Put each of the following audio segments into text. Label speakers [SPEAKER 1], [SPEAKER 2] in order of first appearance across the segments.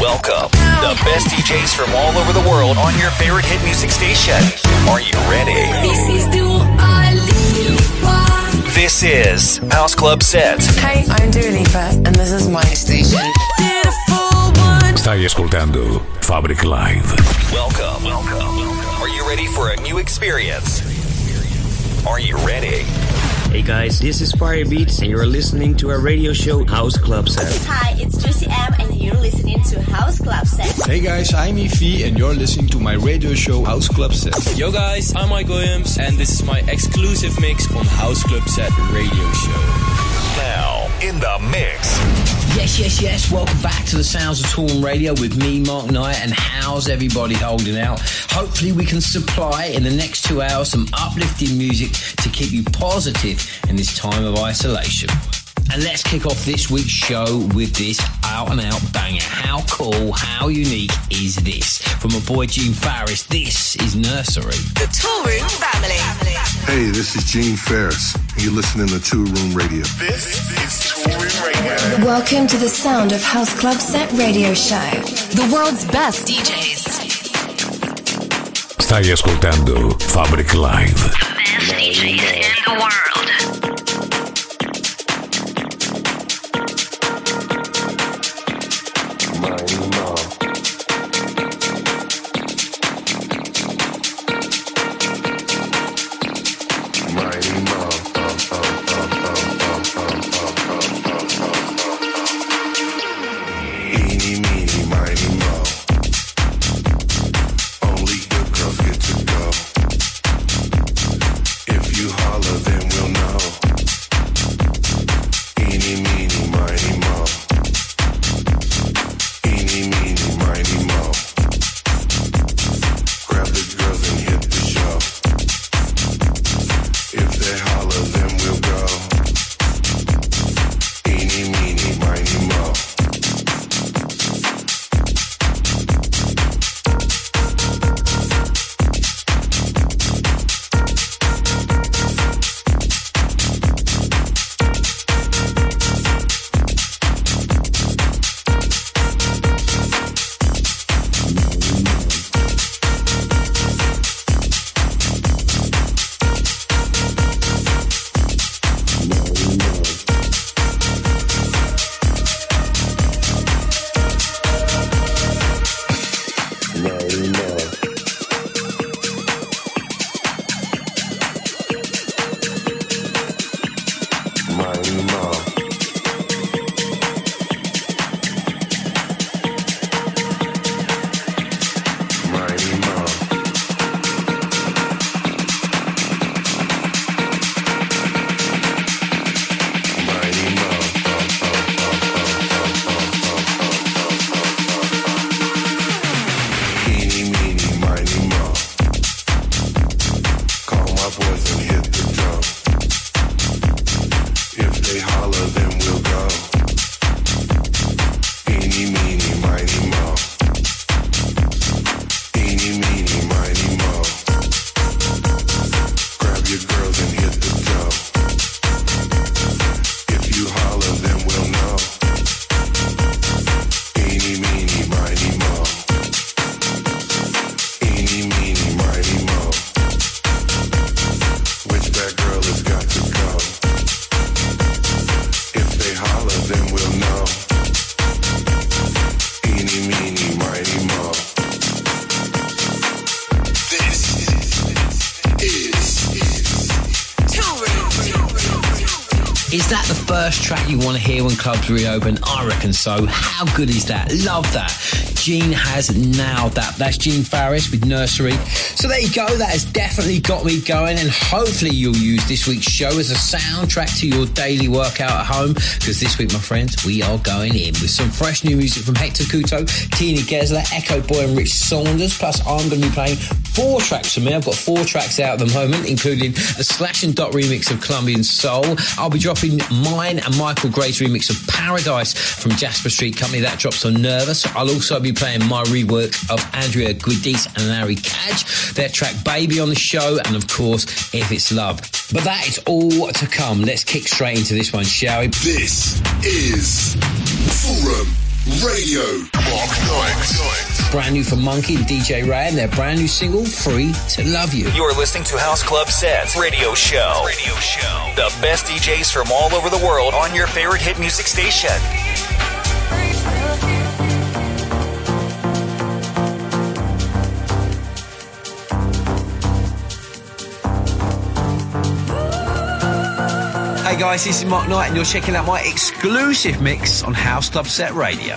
[SPEAKER 1] Welcome, the best DJs from all over the world on your favorite hit music station. Are you ready?
[SPEAKER 2] This is Dua Lipa.
[SPEAKER 1] This is House Club Set.
[SPEAKER 3] Hey, I'm Dua Lipa, and this is my station.
[SPEAKER 2] Beautiful one.
[SPEAKER 4] Stai ascoltando Fabric Live.
[SPEAKER 1] Welcome. Welcome. Are you ready for a new experience? Are you ready?
[SPEAKER 5] Hey guys, this is Fire Beats, and you're listening to our radio show House Club Set.
[SPEAKER 6] Hi, it's Juicy M, and you're listening to House Club Set.
[SPEAKER 7] Hey guys, I'm Efi and you're listening to my radio show House Club Set.
[SPEAKER 8] Yo guys, I'm Mike Williams and this is my exclusive mix on House Club Set Radio Show.
[SPEAKER 1] Now, in the mix.
[SPEAKER 9] Yes, yes, yes. Welcome back to the Sounds of Toolroom Radio with me, Mark Knight, and how's everybody holding out? Hopefully, we can supply in the next two hours some uplifting music to keep you positive in this time of isolation. And let's kick off this week's show with this out and out banger. How cool, how unique is this? From my boy Gene Farris, this is Nursery.
[SPEAKER 3] The Toolroom Family.
[SPEAKER 10] Hey, this is Gene Farris. You're listening to Toolroom Radio. This is Tool Room Radio.
[SPEAKER 2] Welcome to the sound of House Club Set Radio Show. The world's best DJs.
[SPEAKER 4] Stai ascoltando Fabric Live.
[SPEAKER 2] Best DJs in the world.
[SPEAKER 9] First track you want to hear when clubs reopen? I reckon so. How good is that? Love that. Gene has nailed that. That's Gene Farris with Nursery. So there you go. That has definitely got me going, and hopefully you'll use this week's show as a soundtrack to your daily workout at home. Because this week, my friends, we are going in with some fresh new music from Hector Couto, Tini Gessler, Echo Boy, and Rich Saunders. Plus, I'm going to be playing four tracks from me. I've got four tracks out at the moment, including a Slash and Dot remix of Colombian Soul. I'll be dropping mine and Michael Gray's remix of Paradise from Jasper Street Company. That drops on Nervous. I'll also be playing my rework of Andrea Guidis and Larry Cadge, their track Baby on the show, and of course, If It's Love. But that is all to come. Let's kick straight into this one, shall we?
[SPEAKER 10] This is Toolroom
[SPEAKER 11] Radio.
[SPEAKER 12] Brand new from Monkey and DJ Ray and their brand new single, Free to Love You.
[SPEAKER 1] You're listening to House Club Set Radio Show. Radio Show. The best DJs from all over the world on your favorite hit music station.
[SPEAKER 12] Guys, this is Mark Knight and you're checking out my exclusive mix on House Club Set Radio.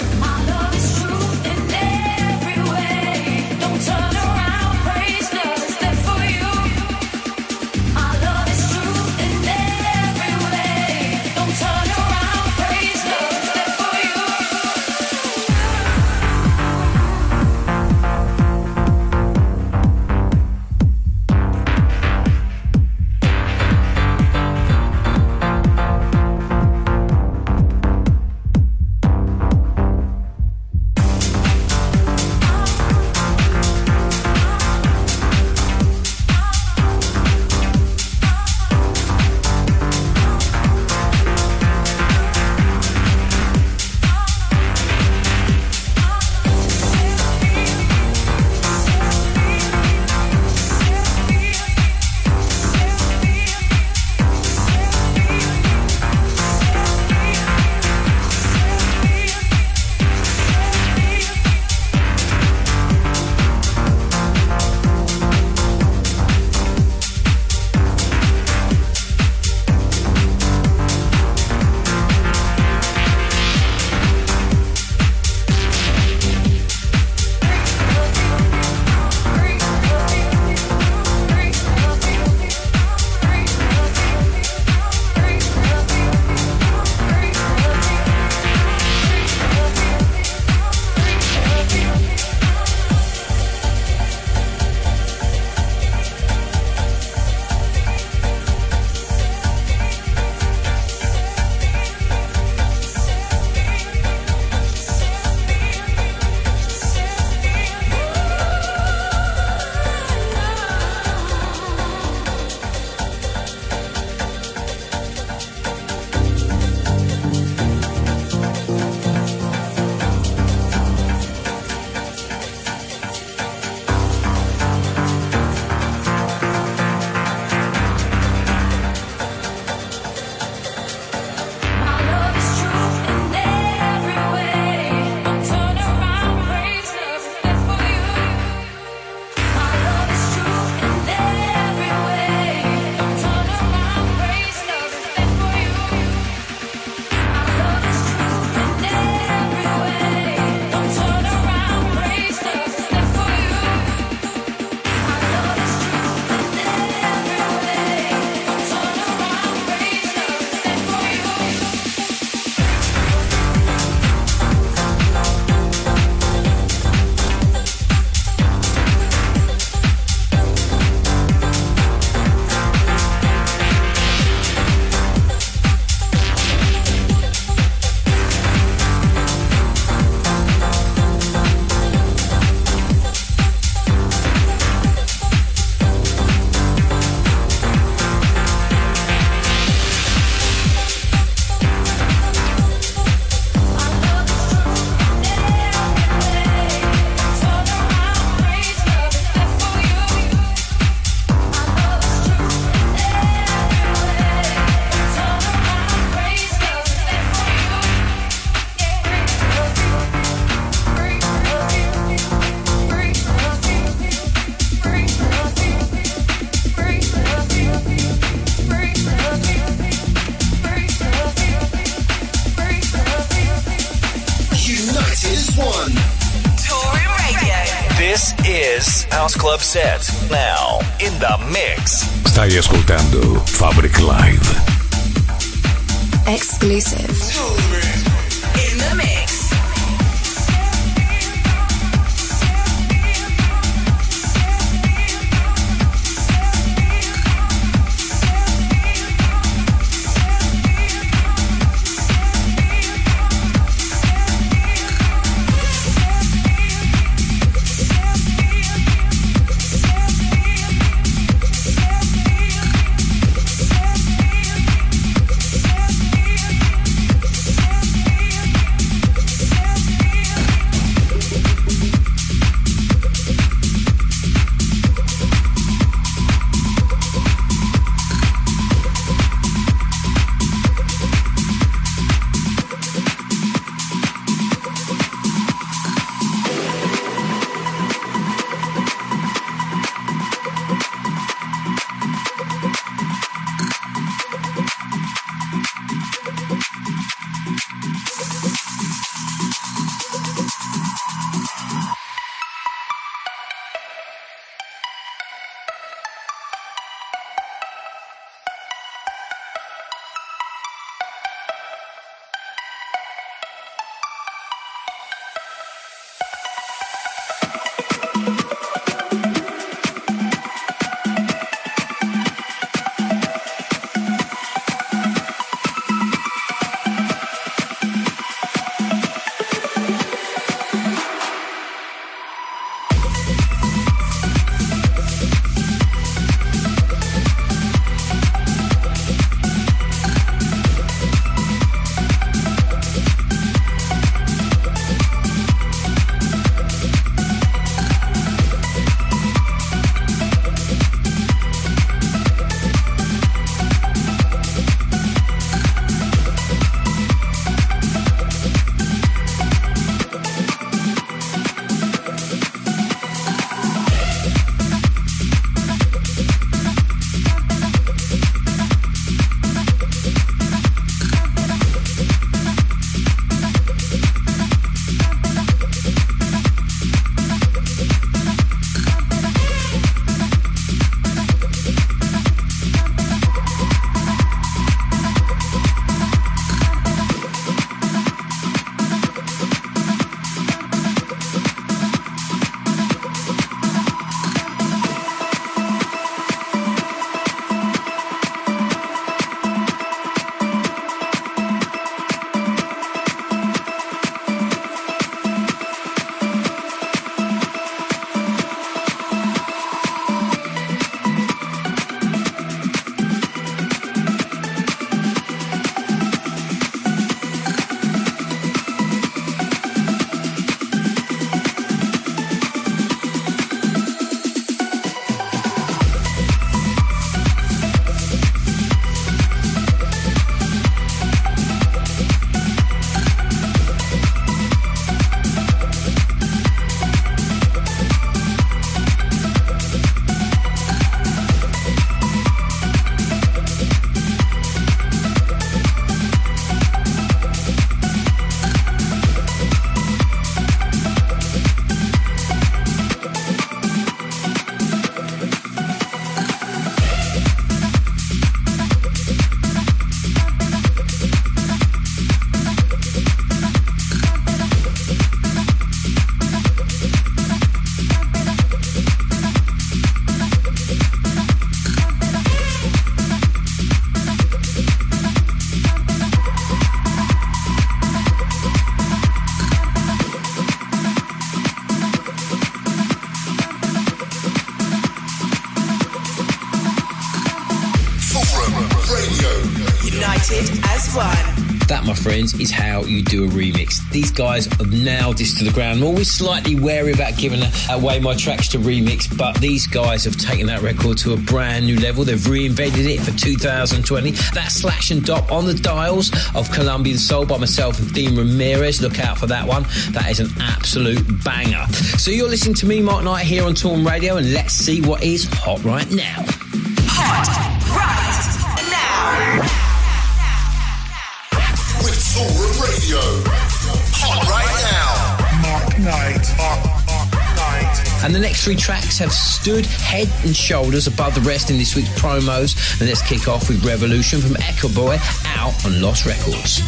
[SPEAKER 1] Club Set. Now, in the mix.
[SPEAKER 4] Stai ascoltando Fabric Live.
[SPEAKER 3] Exclusive.
[SPEAKER 9] That, is how you do a remix. These guys have nailed this to the ground. I'm always slightly wary about giving away my tracks to remix, but these guys have taken that record to a brand new level. They've reinvented it for 2020. That's Slash and Dop on the dials of Colombian Soul by myself and Dean Ramirez. Look out for that one. That is an absolute banger. So you're listening to me, Mark Knight, here on Toolroom Radio, and let's see what is hot right now. And the next three tracks have stood head and shoulders above the rest in this week's promos. And let's kick off with Revolution from Echo Boy out on Lost Records.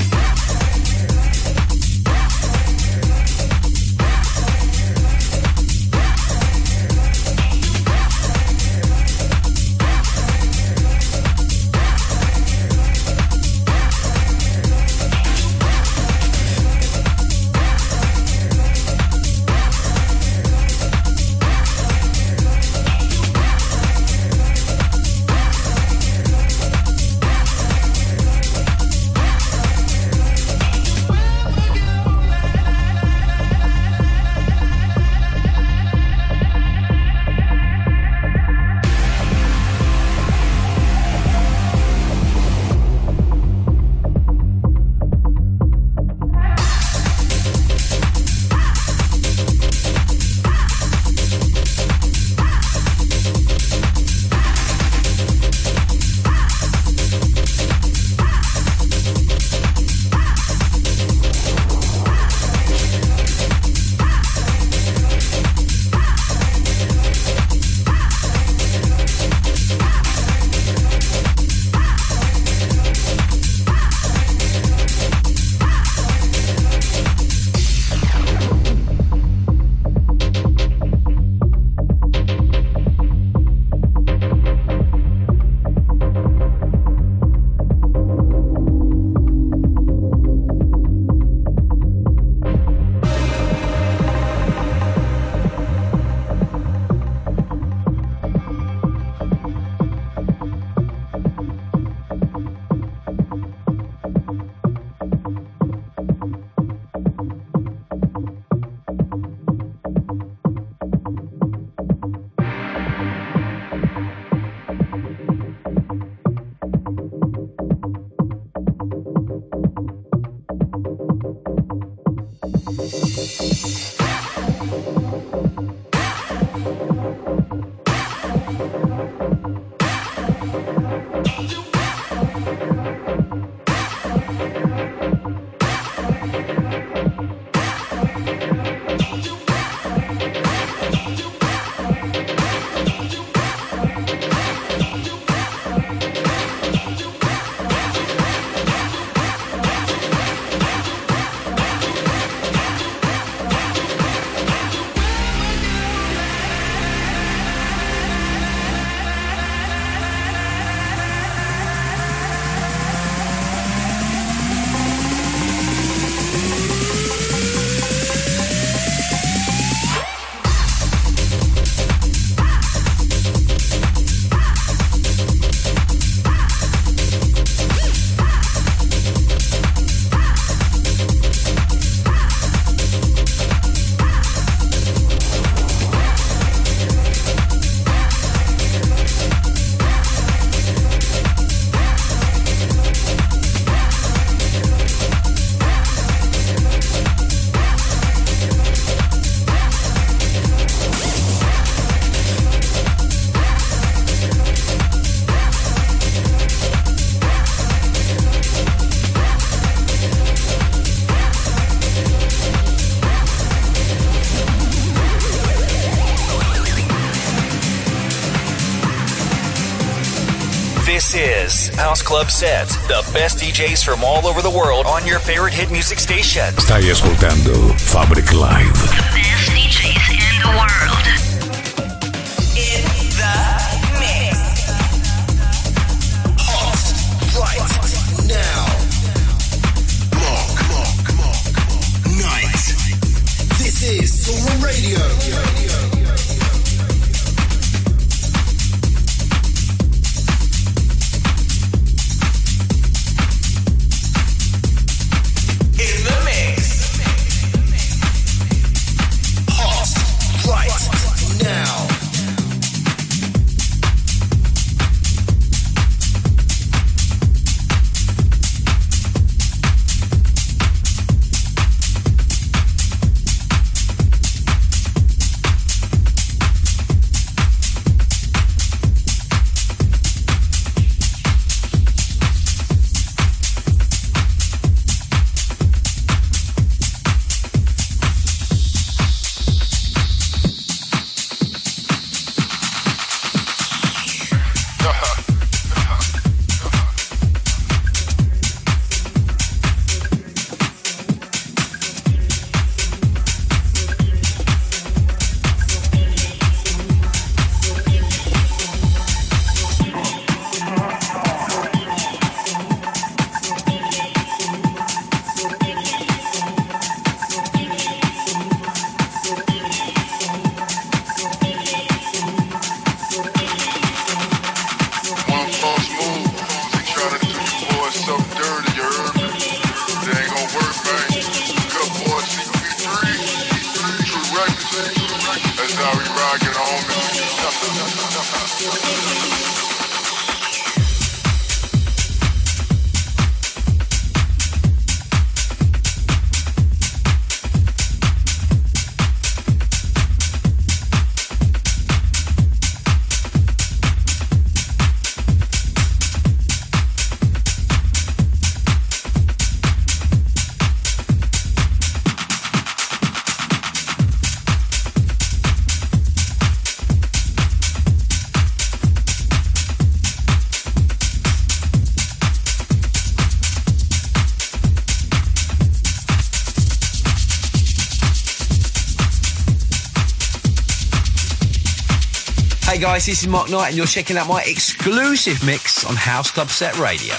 [SPEAKER 1] Club Set, the best DJs from all over the world on your favorite hit music station.
[SPEAKER 4] Stai ascoltando Fabric Live.
[SPEAKER 13] The Best DJs in the world.
[SPEAKER 14] Guys, this is Mark Knight, and you're checking out my exclusive mix on House Club Set Radio.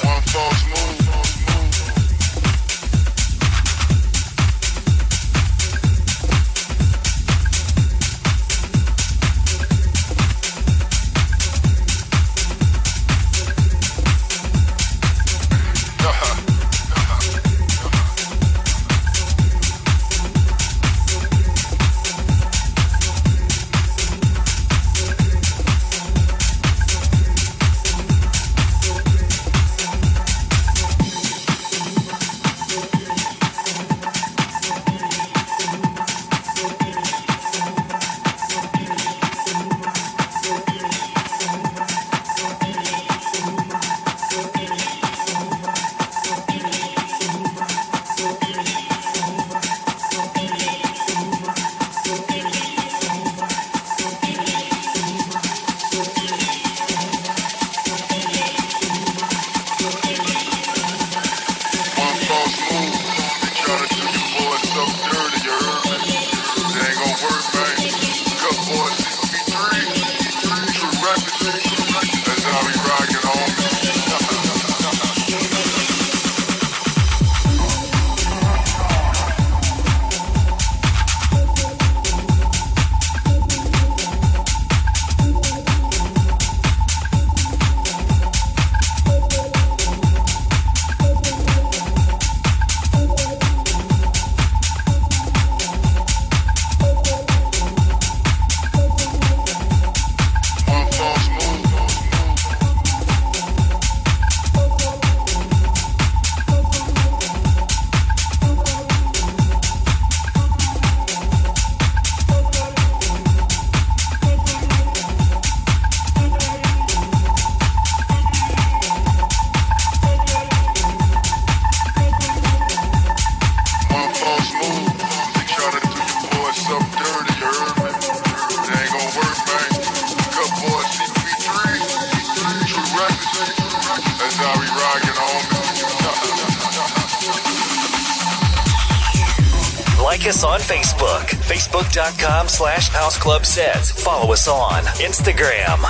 [SPEAKER 1] facebook.com slash House Club Sets. Follow us on Instagram.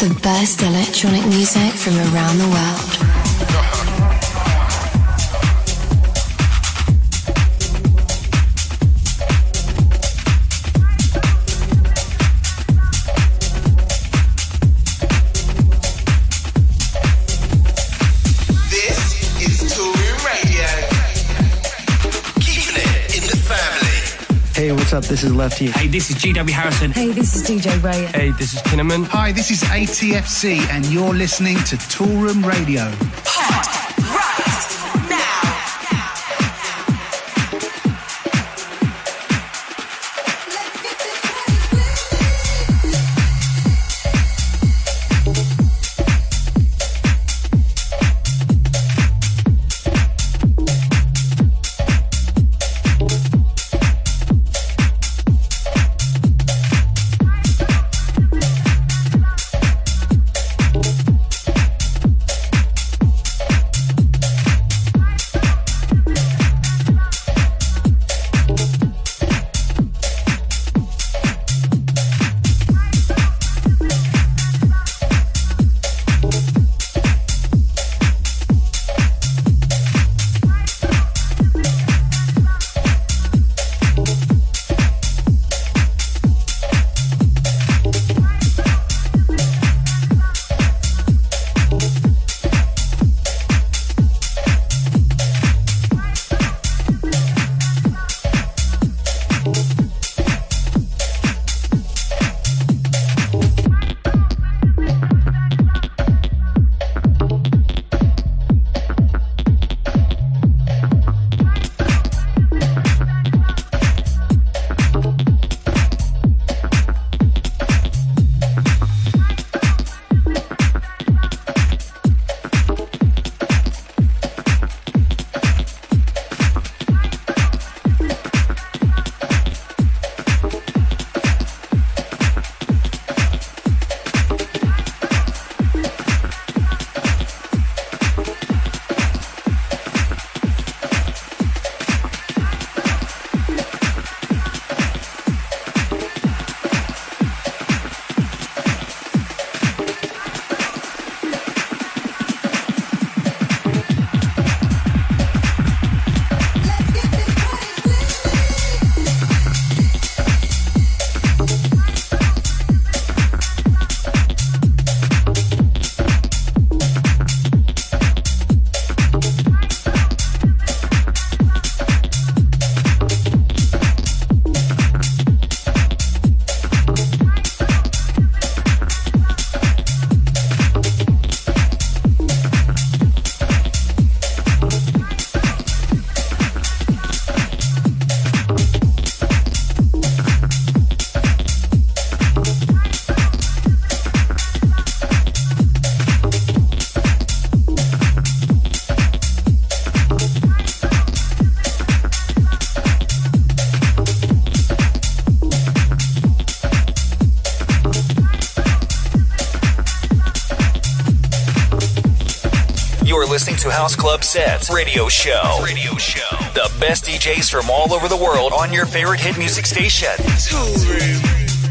[SPEAKER 15] The best electronic music from around the world.
[SPEAKER 16] Up? This is Lefty.
[SPEAKER 8] Hey, this is GW Harrison.
[SPEAKER 17] Hey, this is DJ Ray.
[SPEAKER 8] Hey, this is Kinnerman.
[SPEAKER 16] Hi, this is ATFC, and you're listening to Toolroom Radio.
[SPEAKER 1] To House Club Sets Radio Show. Radio Show. The best DJs from all over the world on your favorite hit music station.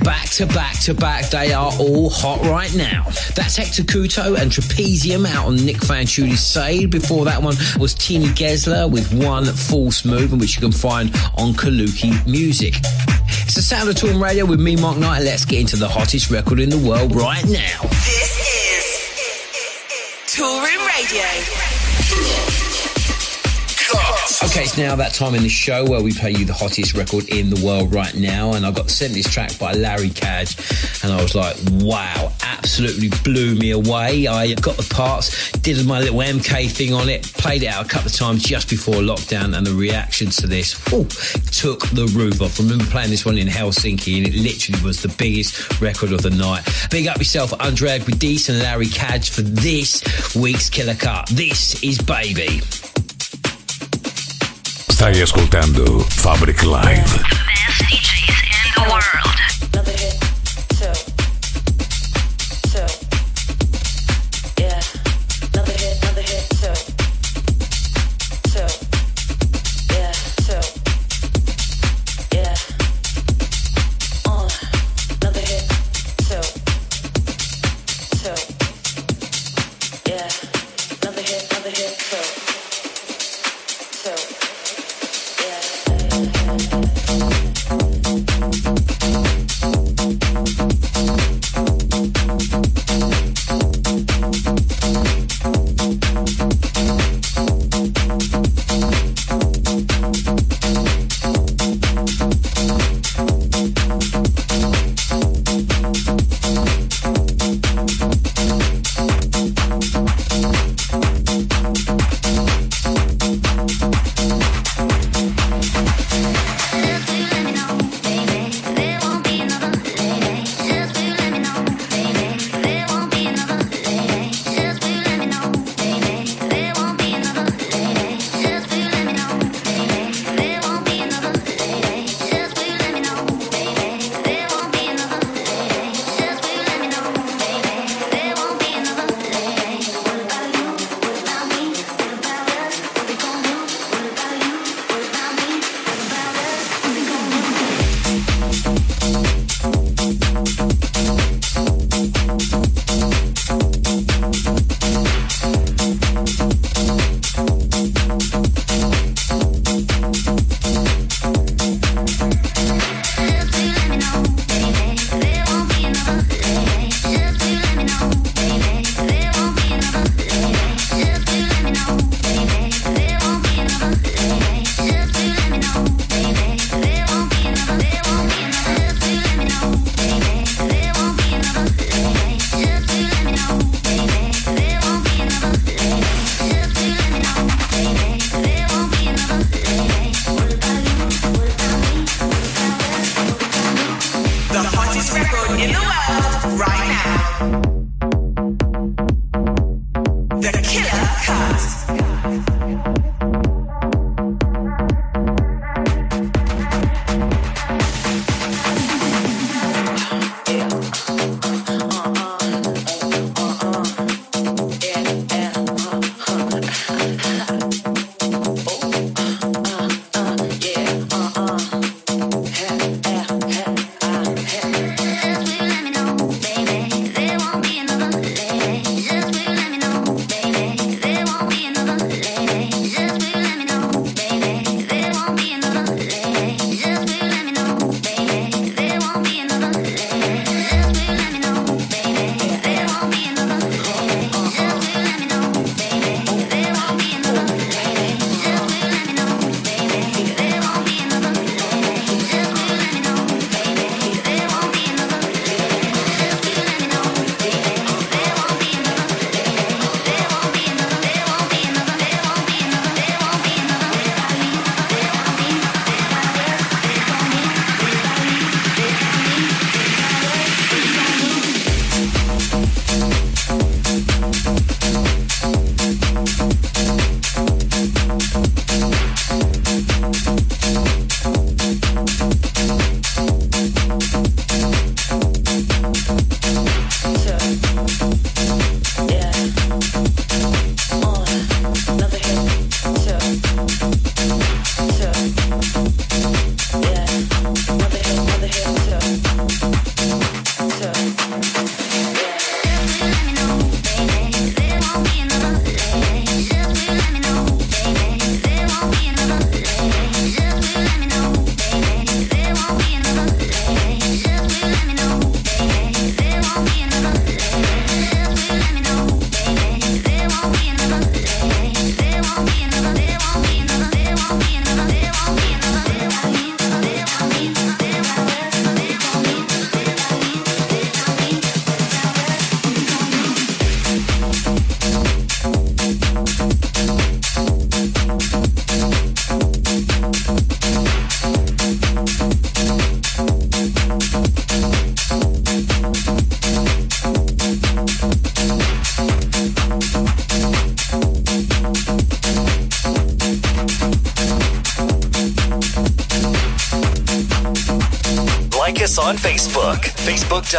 [SPEAKER 9] Back to back to back, they are all hot right now. That's Hector Couto and Trapezium out on Nic Fanciulli's Saved. Before that one was Tini Gessler with One False Move, which you can find on Kaluki Music. It's the sound of Toolroom Radio with me, Mark Knight. Let's get into the hottest record in the world right now.
[SPEAKER 13] This is Toolroom Radio.
[SPEAKER 9] Okay, it's now that time in the show where we play you the hottest record in the world right now. And I got sent this track by Larry Cadge, and I was like, wow, absolutely blew me away. I got the parts, did my little MK thing on it, played it out a couple of times just before lockdown, and the reactions to this took the roof off. I remember playing this one in Helsinki, and it literally was the biggest record of the night. Big up yourself, Andre Agudis and Larry Cadge for this week's Killer Cut. This is Baby.
[SPEAKER 4] Stai ascoltando Fabric Live.
[SPEAKER 12] Best DJs in the world.
[SPEAKER 13] greatest record in
[SPEAKER 1] the world right now.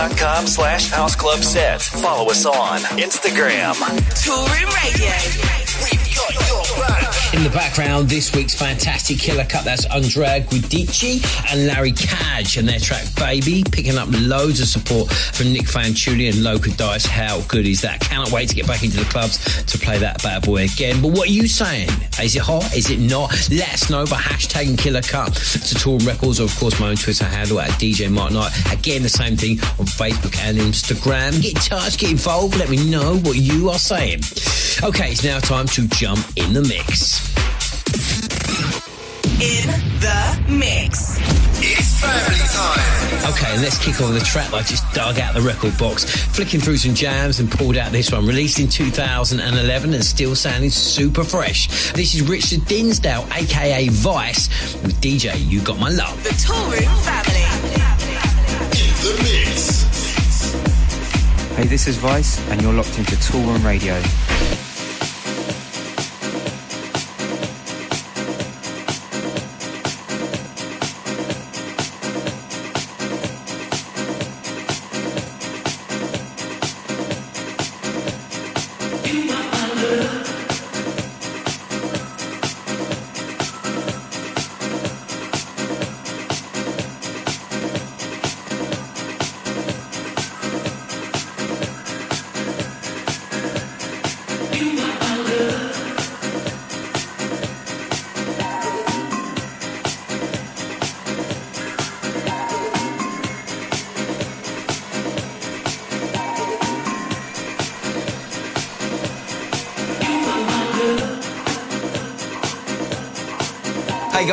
[SPEAKER 1] facebook.com slash House Club Set. Follow us on Instagram.
[SPEAKER 3] Toolroom Radio.
[SPEAKER 9] In the background, this week's fantastic killer cut that's Andrea Guidici and Larry Cadge and their track Baby, picking up loads of support from Nic Fanciulli and Loco Dice. How good is that? Cannot wait to get back into the clubs to play that bad boy again. But what are you saying? Is it hot? Is it not? Let us know by hashtagging killer cut to Toolroom Records or, of course, my own Twitter handle at DJ Mark Knight. Again, the same thing on Facebook and Instagram. Get in touch, get involved, let me know what you are saying. Okay, it's now time to jump in the mix.
[SPEAKER 3] In the mix.
[SPEAKER 18] It's family time.
[SPEAKER 9] Okay, let's kick off the track I just dug out the record box, flicking through some jams and pulled out this one, released in 2011 and still sounding super fresh. This is Richard Dinsdale, aka Vice, with DJ You Got My Love.
[SPEAKER 3] The Toolroom family.
[SPEAKER 18] In the mix.
[SPEAKER 19] Hey, this is Vice, and you're locked into Toolroom Radio.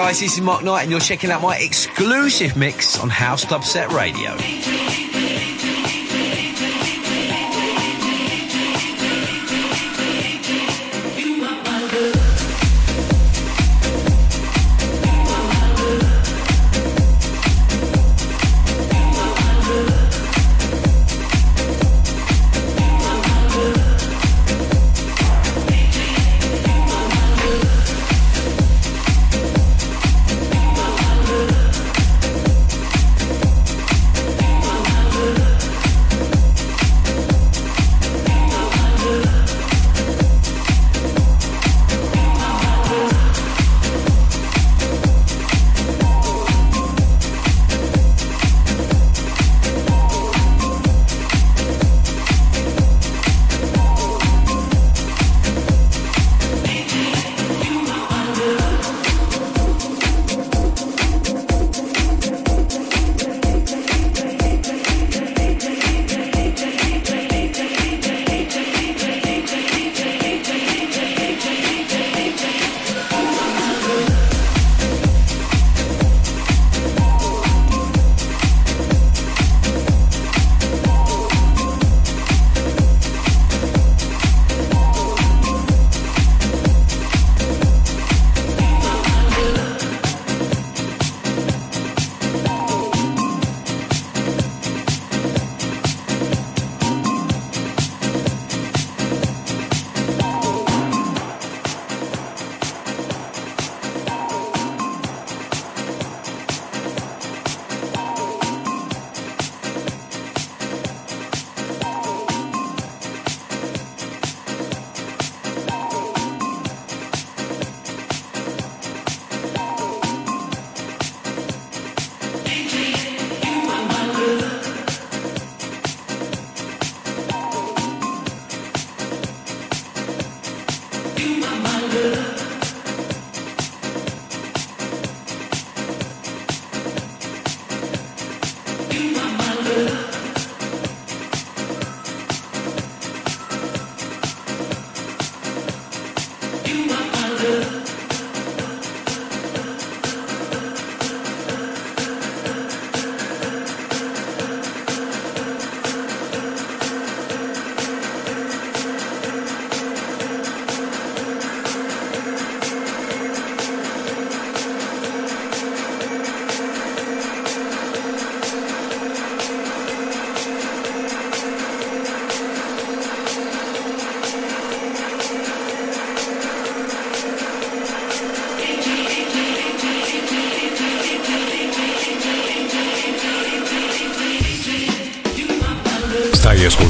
[SPEAKER 9] Guys, this is Mark Knight, and you're checking out my exclusive mix on House Club Set Radio.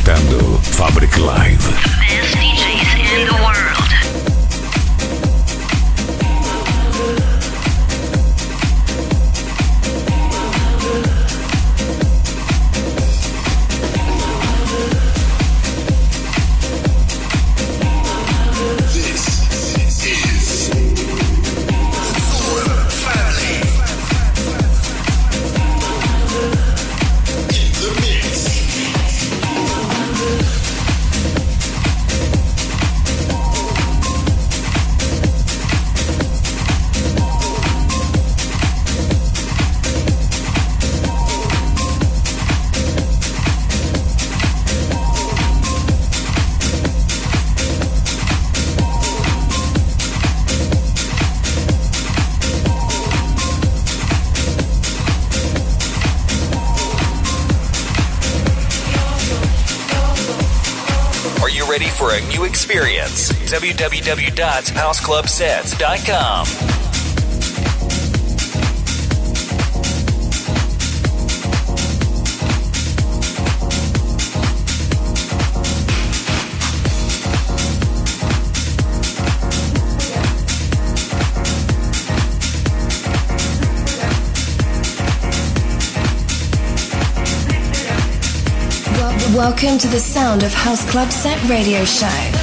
[SPEAKER 4] apresentando Fabric Live.
[SPEAKER 1] experience. www.houseclubsets.com.
[SPEAKER 12] Welcome to the sound of House Club Set Radio Show.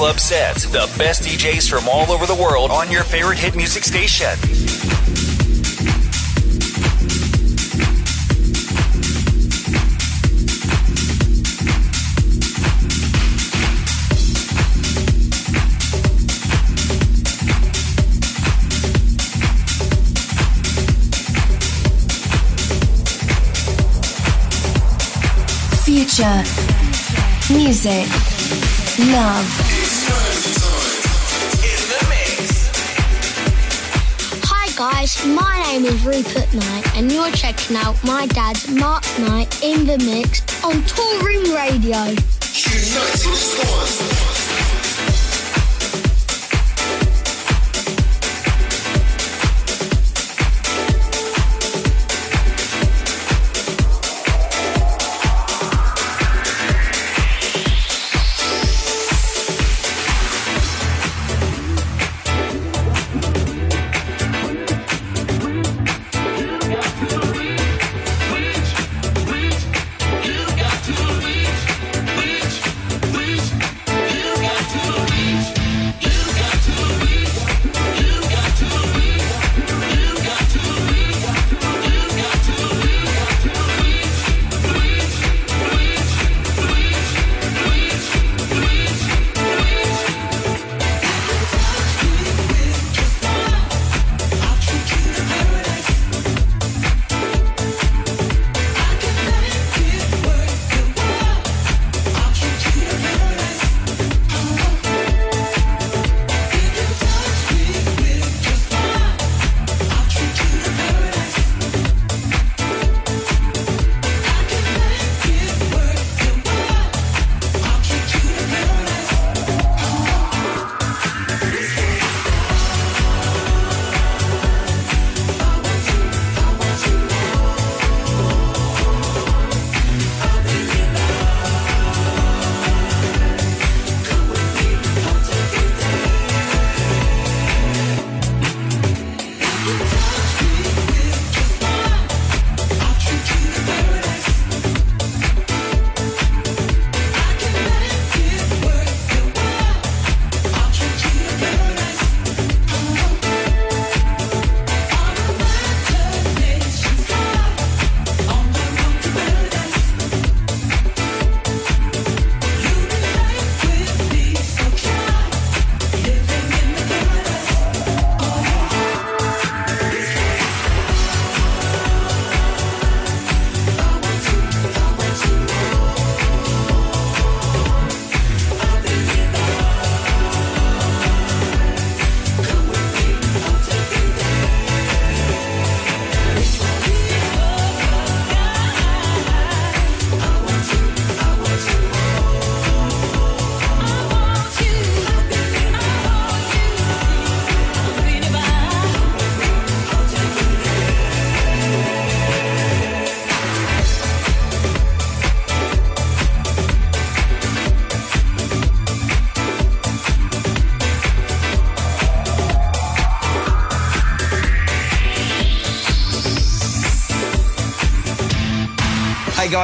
[SPEAKER 1] Club Sets, the best DJs from all over the world on your favorite hit music station.
[SPEAKER 15] Future. Music. Love.
[SPEAKER 20] Guys, my name is Rupert Knight and you're checking out my dad's Mark Knight in the mix on Toolroom Radio.
[SPEAKER 12] Hey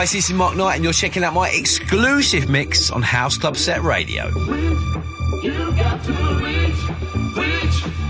[SPEAKER 12] guys, this is Mark Knight, and you're checking out my exclusive mix on House Club Set Radio.
[SPEAKER 21] Reach.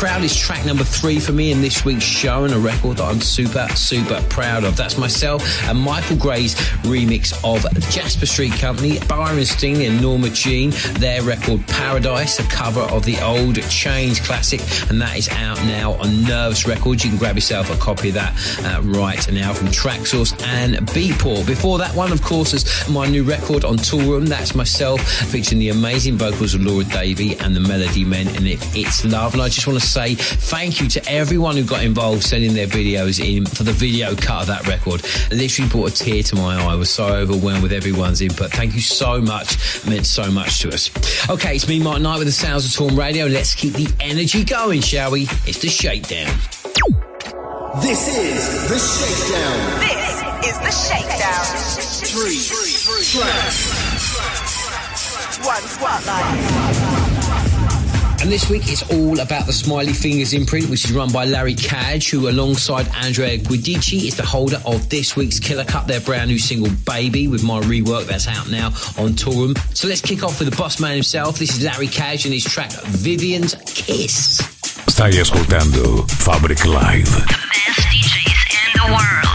[SPEAKER 9] Background is track number three for me in this week's show and a record that I'm super, super proud of. That's myself and Michael Gray's remix of Jasper Street Company, Byron Stingley and Norma Jean, their record Paradise, a cover of the old Change classic, and that is out now on Nervous Records. You can grab yourself a copy of that uh, right now from Traxsource and Beatport. Before that one, of course, is my new record on Toolroom. That's myself, featuring the amazing vocals of Laura Davey and the Melody Men and it. It's love. And I just want to say thank you to everyone who got involved sending their videos in for the video cut of that record. It literally brought a tear to my eye. I was so overwhelmed with everyone's input. Thank you so much. It meant so much to us. Okay, it's me, Mark Knight, with the Sounds of Toolroom Radio. Let's keep the energy going, shall we? It's the shakedown.
[SPEAKER 11] This is the shakedown.
[SPEAKER 3] This is the shakedown.
[SPEAKER 11] Three tracks.
[SPEAKER 3] One spotlight.
[SPEAKER 9] And this week it's all about the Smiley Fingers imprint, which is run by Larry Cadge, who alongside Andrea Guidici is the holder of this week's Killer Cut, their brand new single Baby, with my rework that's out now on Toolroom. So let's kick off with the boss man himself. This is Larry Cadge and his track Vivian's Kiss.
[SPEAKER 4] Stai ascoltando Fabric Live.
[SPEAKER 12] Best DJs in the world.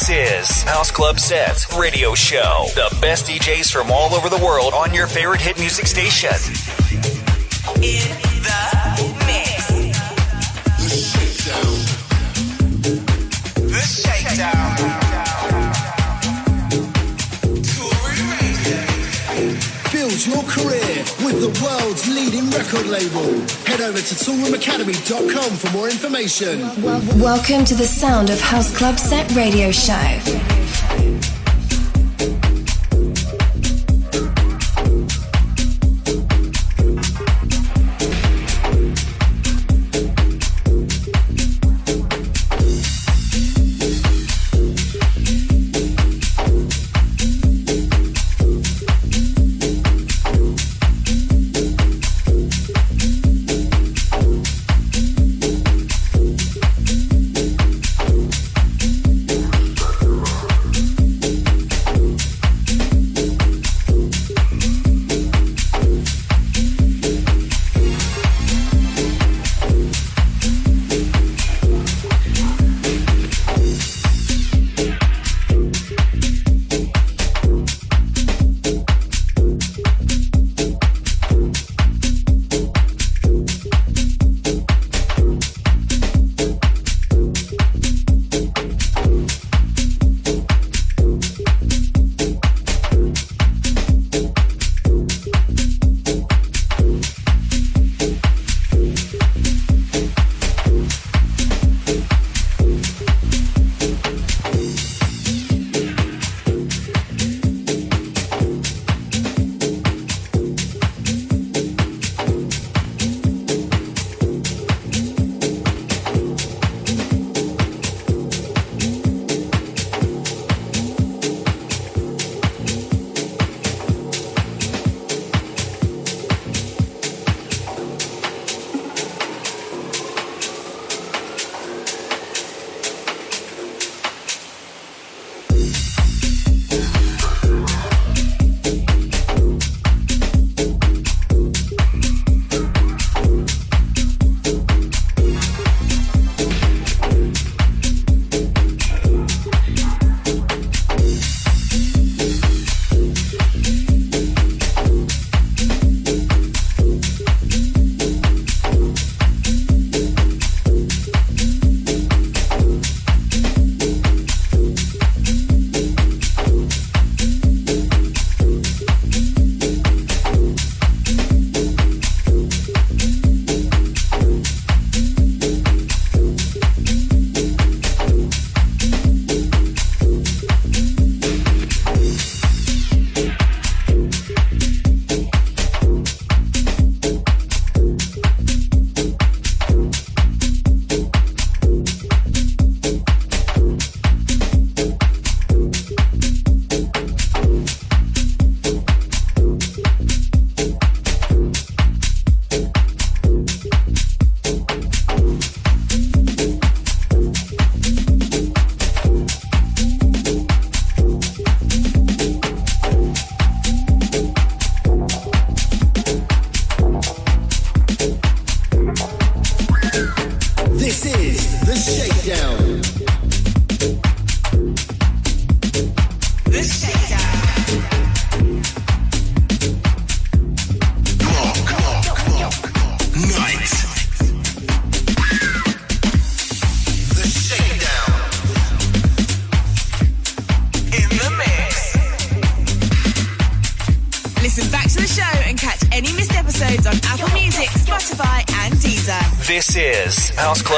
[SPEAKER 1] This is House Club Sets Radio Show. The best DJs from all over the world on your favorite hit music station.
[SPEAKER 3] In the mix. The shakedown.
[SPEAKER 11] Build your career with the world's leading record label. Head over to toolroomacademy.com for more information.
[SPEAKER 12] Welcome to the sound of House Club Set Radio Show.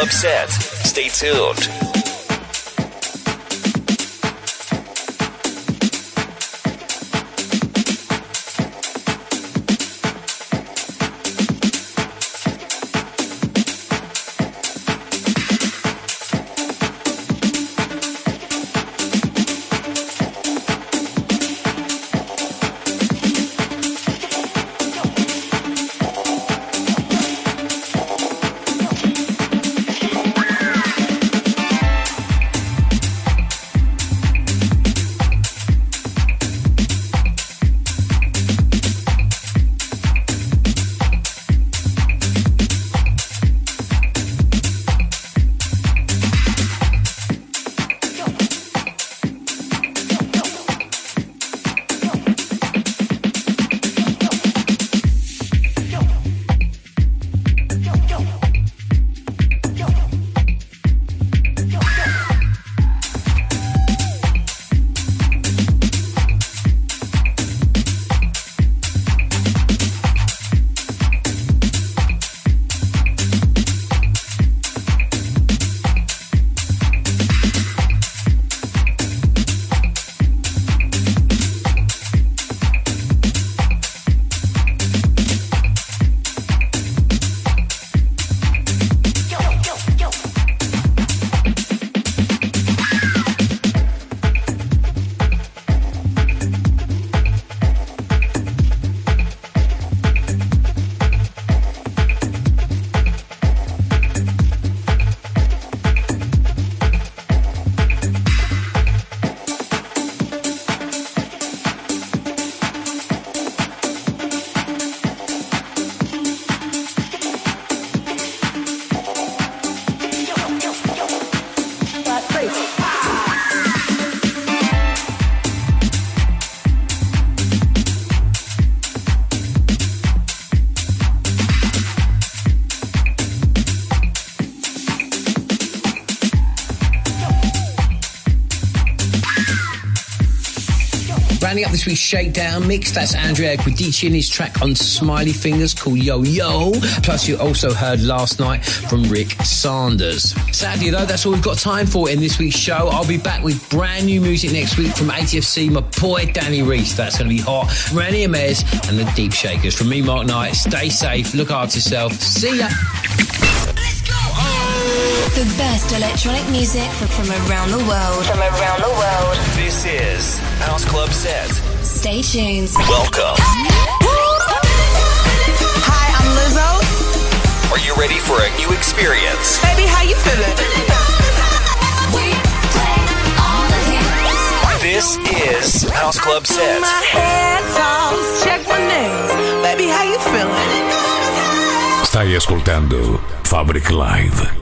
[SPEAKER 1] Is House Club Set. Stay tuned.
[SPEAKER 9] This week's Shakedown mix, that's Andrea Guidici and his track on Smiley Fingers called Yo Yo. Plus, you also heard last night from Rick Sanders. Sadly, though, that's all we've got time for in this week's show. I'll be back with brand new music next week from ATFC, my boy Danny Reese. That's going to be hot. Rani Amez and the Deep Shakers. From me, Mark Knight, stay safe, look after yourself. See ya.
[SPEAKER 12] The best electronic music from, from around the world. From around the world.
[SPEAKER 1] This is House Club Set.
[SPEAKER 12] Stay tuned.
[SPEAKER 1] Welcome.
[SPEAKER 3] Hi, I'm Lizzo.
[SPEAKER 1] Are you ready for a new experience?
[SPEAKER 3] Baby, how you feeling?
[SPEAKER 1] This is House Club Set.
[SPEAKER 3] My head toss, check my nails. Baby, how you feeling?
[SPEAKER 4] Stai ascoltando Fabric Live.